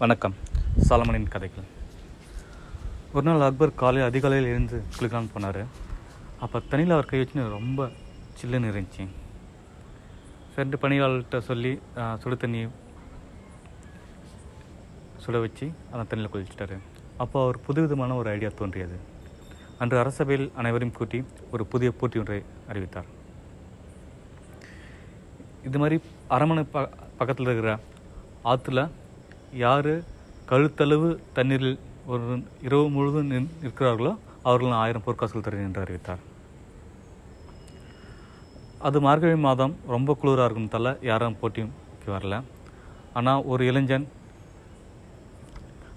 வணக்கம். சாலமனின் கதைகள். ஒரு நாள் அக்பர் காலையில் அதிகாலையில் எழுந்து குளிக்கலாம்னு போனார். அப்போ தண்ணியில் அவர் கை வச்சுன்னு ரொம்ப சில்லுன்னு இருந்துச்சு. ரெண்டு பணியாளர்கிட்ட சொல்லி சுடு தண்ணி சுட வச்சு அந்த தண்ணியில் குளிச்சிட்டாரு. அப்போ அவர் புதுவிதமான ஒரு ஐடியா தோன்றியது. அன்று அரசபையில் அனைவரையும் கூட்டி ஒரு புதிய போட்டி ஒன்றை அறிவித்தார். இது மாதிரி அரமனை ப பக்கத்தில் இருக்கிற ஆற்றுல யார் கழுத்தளவு தண்ணீரில் ஒரு இரவு முழுவதும் நின் இருக்கிறார்களோ அவர்கள் ஆயிரம் பொற்காசுகள் தருகிறேன் என்று அறிவித்தார். அது மார்கழி மாதம் ரொம்ப குளிராக இருக்கும்தால யாரும் போட்டிக்கு வரல. ஆனால் ஒரு இளைஞன்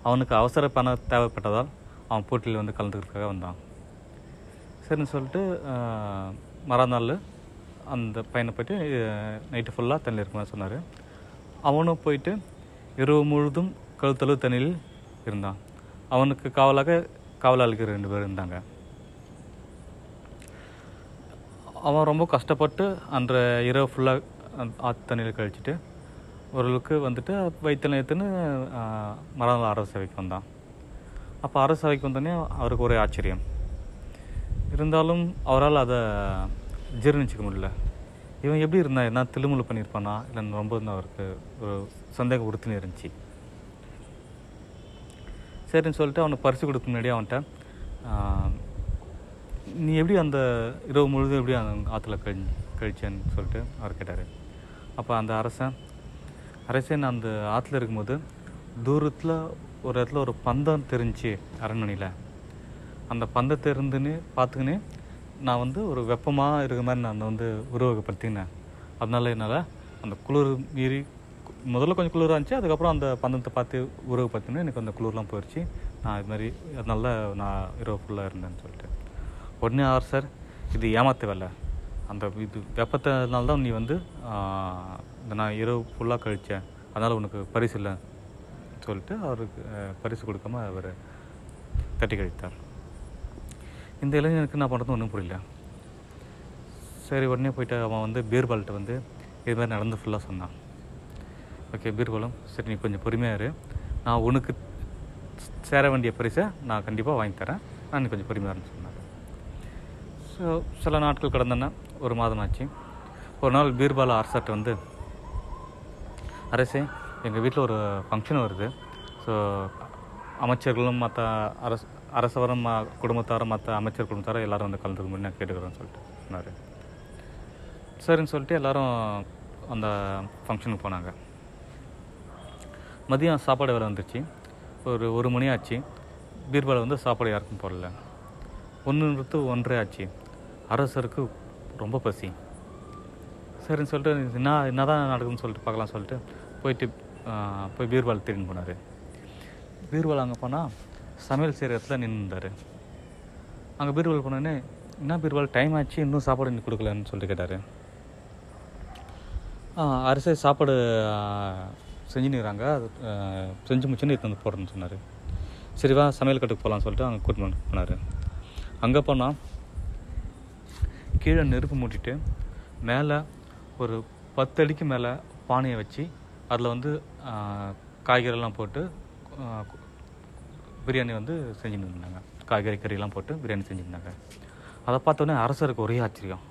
அவனுக்கு அவசர பணம் தேவைப்பட்டதால் அவன் போட்டியில் வந்து கலந்துக்கிறதுக்காக வந்தான். சரின்னு சொல்லிட்டு மறுநாள் அந்த பையனை போய்ட்டு நைட்டு ஃபுல்லாக தண்ணியில் இருக்குமா சொன்னார். அவனும் போயிட்டு இரவு முழுதும் கழுத்தளவு தண்ணியில் இருந்தான். அவனுக்கு காவலாக காவலாளிகள் ரெண்டு பேர் இருந்தாங்க. அவன் ரொம்ப கஷ்டப்பட்டு அன்ற இரவு ஃபுல்லாக ஆற்று தண்ணியில் கழிச்சிட்டு ஓரளவுக்கு வந்துட்டு வயிற்று நிலையத்துன்னு மறுநாள் அரசு சபைக்கு வந்தான். அப்போ அரசு சபைக்கு வந்தோடனே அவருக்கு ஒரே ஆச்சரியம். இருந்தாலும் அவரால் அதை ஜீரணிச்சிக்க முடியல. இவன் எப்படி இருந்தான் என்ன தில்லுமுள்ளு பண்ணியிருப்பானா? இல்லை ரொம்ப அவருக்கு ஒரு சந்தேகம் உறுத்துன்னு இருந்துச்சு. சரின்னு சொல்லிட்டு அவனுக்கு பரிசு கொடுக்க முன்னாடி அவன்கிட்ட நீ எப்படி அந்த இரவு முழுதும் எப்படி அந்த ஆற்றுல கழி கழிச்சேன்னு சொல்லிட்டு அவர் கேட்டார். அப்போ அந்த அரசன் அரசன் அந்த ஆற்றுல இருக்கும்போது தூரத்தில் ஒரு இடத்துல ஒரு பந்தம் தெரிஞ்சு அரண்மனையில். அந்த பந்தத்தை இருந்துன்னு பார்த்துக்கின்னு நான் வந்து ஒரு வெப்பமாக இருக்கிற மாதிரி நான் வந்து உருவகப்படுத்தினேன். அதனால என்னால் அந்த குளிர் மீறி முதல்ல கொஞ்சம் குளிராக இருந்துச்சு அதுக்கப்புறம் அந்த பந்தத்தை பார்த்து உருவகப்படுத்தினேன். எனக்கு அந்த குளிர்லாம் போயிடுச்சு நான் இது மாதிரி அதனால நான் இரவு ஃபுல்லாக இருந்தேன்னு சொல்லிட்டு. உடனே ஆர் சார் இது ஏமாத்த வேலை. அந்த இது வெப்பத்தினால தான் நீ வந்து இந்த நான் இரவு ஃபுல்லாக கழித்தேன் அதனால் உனக்கு பரிசு இல்லை சொல்லிட்டு அவருக்கு பரிசு கொடுக்காம அவர் தட்டி கழித்தார். இந்த இளைஞனுக்கு நான் பண்ணுறது ஒன்றும் புரியல. சரி உடனே போயிட்டு அவன் வந்து பீர்பால்கிட்ட வந்து இது மாதிரி நடந்து ஃபுல்லாக சொன்னான். ஓகே பீர்பாலும் சரி நீ கொஞ்சம் பொறுமையாக இரு. நான் உனக்கு சேர வேண்டிய பரிசை நான் கண்டிப்பாக வாங்கி தரேன். நான் கொஞ்சம் பொறுமையாக இருந்துச்சு சொன்னார் ஸோ சில நாட்கள் கடந்தன. ஒரு மாதம் ஆச்சு. ஒரு நாள் பீர்பால் அரசர்கிட்ட வந்து அரசே எங்கள் வீட்டில் ஒரு ஃபங்க்ஷன் வருது. ஸோ அமைச்சர்களும் மற்ற அரசு அரசவரும் ம- குடும்பத்தாரும் மற்ற அமைச்சர் குடும்பத்தாரும் எல்லாரும் வந்து கலந்துக்க முடியும் நான் கேட்டுக்கிறேன்னு சொல்லிட்டு சொன்னார். சரின்னு சொல்லிட்டு எல்லாரும் அந்த ஃபங்க்ஷனுக்கு போனாங்க. மதியம் சாப்பாடு வேலை வந்துச்சு. ஒரு ஒரு மணி ஆச்சு. பீர்பால் வந்து சாப்பாடு யாருக்கும் போடல. ஒன்று ஒன்றே ஆச்சு. அரசருக்கு ரொம்ப பசி. சரின்னு சொல்லிட்டு என்ன என்ன தான் நடக்குதுன்னு சொல்லிட்டு பார்க்கலாம் சொல்லிட்டு போயிட்டு போய் பீர்பால் தேடின்னு போனார். பீர்பால் அங்கே போனால் சமையல் செய்கிற இடத்துல நின்றுந்தார் அங்கே பீர்வால் போனோடனே என்ன பீர்வால் டைம் ஆச்சு இன்னும் சாப்பாடு இன்னும் கொடுக்கலன்னு சொல்லிட்டு கேட்டார். அரிசி சாப்பாடு ஆ, செஞ்சுன்னுறாங்க அது செஞ்சு முடிச்சுன்னு எடுத்து வந்து போடுறேன்னு சொன்னார் சரிவா சமையல் கட்டுக்கு போகலான்னு சொல்லிட்டு அங்கே கூட்டிட்டு போனார். அங்கே போனால் கீழே நெருப்பு மூட்டிட்டு மேலே ஒரு பத்து அடிக்கு மேலே பானையை வச்சு அதில் வந்து காய்கறிலாம் போட்டு பிரியாணி வந்து செஞ்சுன்னு இருந்தாங்க காய்கறி கறியெல்லாம் போட்டு பிரியாணி செஞ்சுருந்தாங்க அதை பார்த்தோன்னே அரசருக்கு ஒரே ஆச்சரியம்.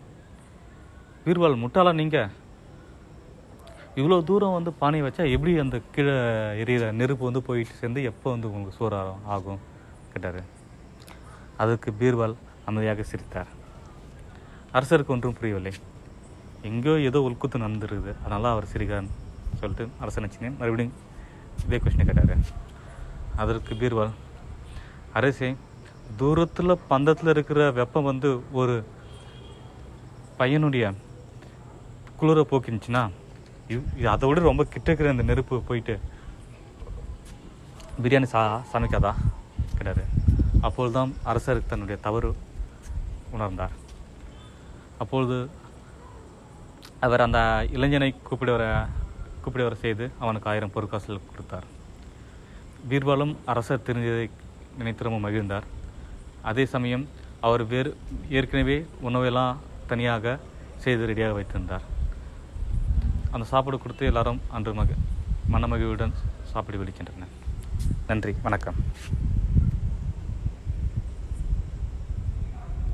பீர்வால் முட்டாளா நீங்கள் இவ்வளோ தூரம் வந்து பானையை வச்சா எப்படி அந்த கீழே எரியிற நெருப்பு வந்து போயிட்டு சேர்ந்து எப்போ வந்து உங்களுக்கு சூறாரம் ஆகும்? கேட்டார். அதுக்கு பீர்வால் அமைதியாக சிரித்தார். அரசருக்கு ஒன்றும் புரியவில்லை. எங்கேயோ ஏதோ உள்குத்து நடந்துருக்குது. அதனால அவர் சிரிக்கார்னு சொல்லிட்டு அரசன் வச்சுனேன் மறுபடியும் இதே கொஸ்டினை கேட்டார். அதற்கு பீர்வால் அரசே தூரத்தில் பந்தத்தில் இருக்கிற வெப்பம் வந்து ஒரு பையனுடைய குளிரை போக்கிருந்துச்சுன்னா இது அதை விட ரொம்ப கிட்ட இருக்கிற அந்த நெருப்பு போயிட்டு பிரியாணி சா சமைக்காதா? கிடையாது அப்பொழுதுதான் அரசருக்கு தன்னுடைய தவறு உணர்ந்தார். அப்பொழுது அவர் அந்த இளைஞனை கூப்பிட வர கூப்பிட வர செய்து அவனுக்கு ஆயிரம் பொற்காசுகள் கொடுத்தார். பீர்பாலும் அரசர் தெரிஞ்சதை நினைத்து ரொம்ப மகிழ்ந்தார். அதே சமயம் அவர் வேறு ஏற்கனவே உணவெல்லாம் தனியாக செய்து ரெடியாக வைத்திருந்தார். அந்த சாப்பாடு கொடுத்து எல்லாரும் அன்று மக மனமகிழ்வுடன் சாப்பிட்டு விழிக்கின்றன நன்றி வணக்கம்.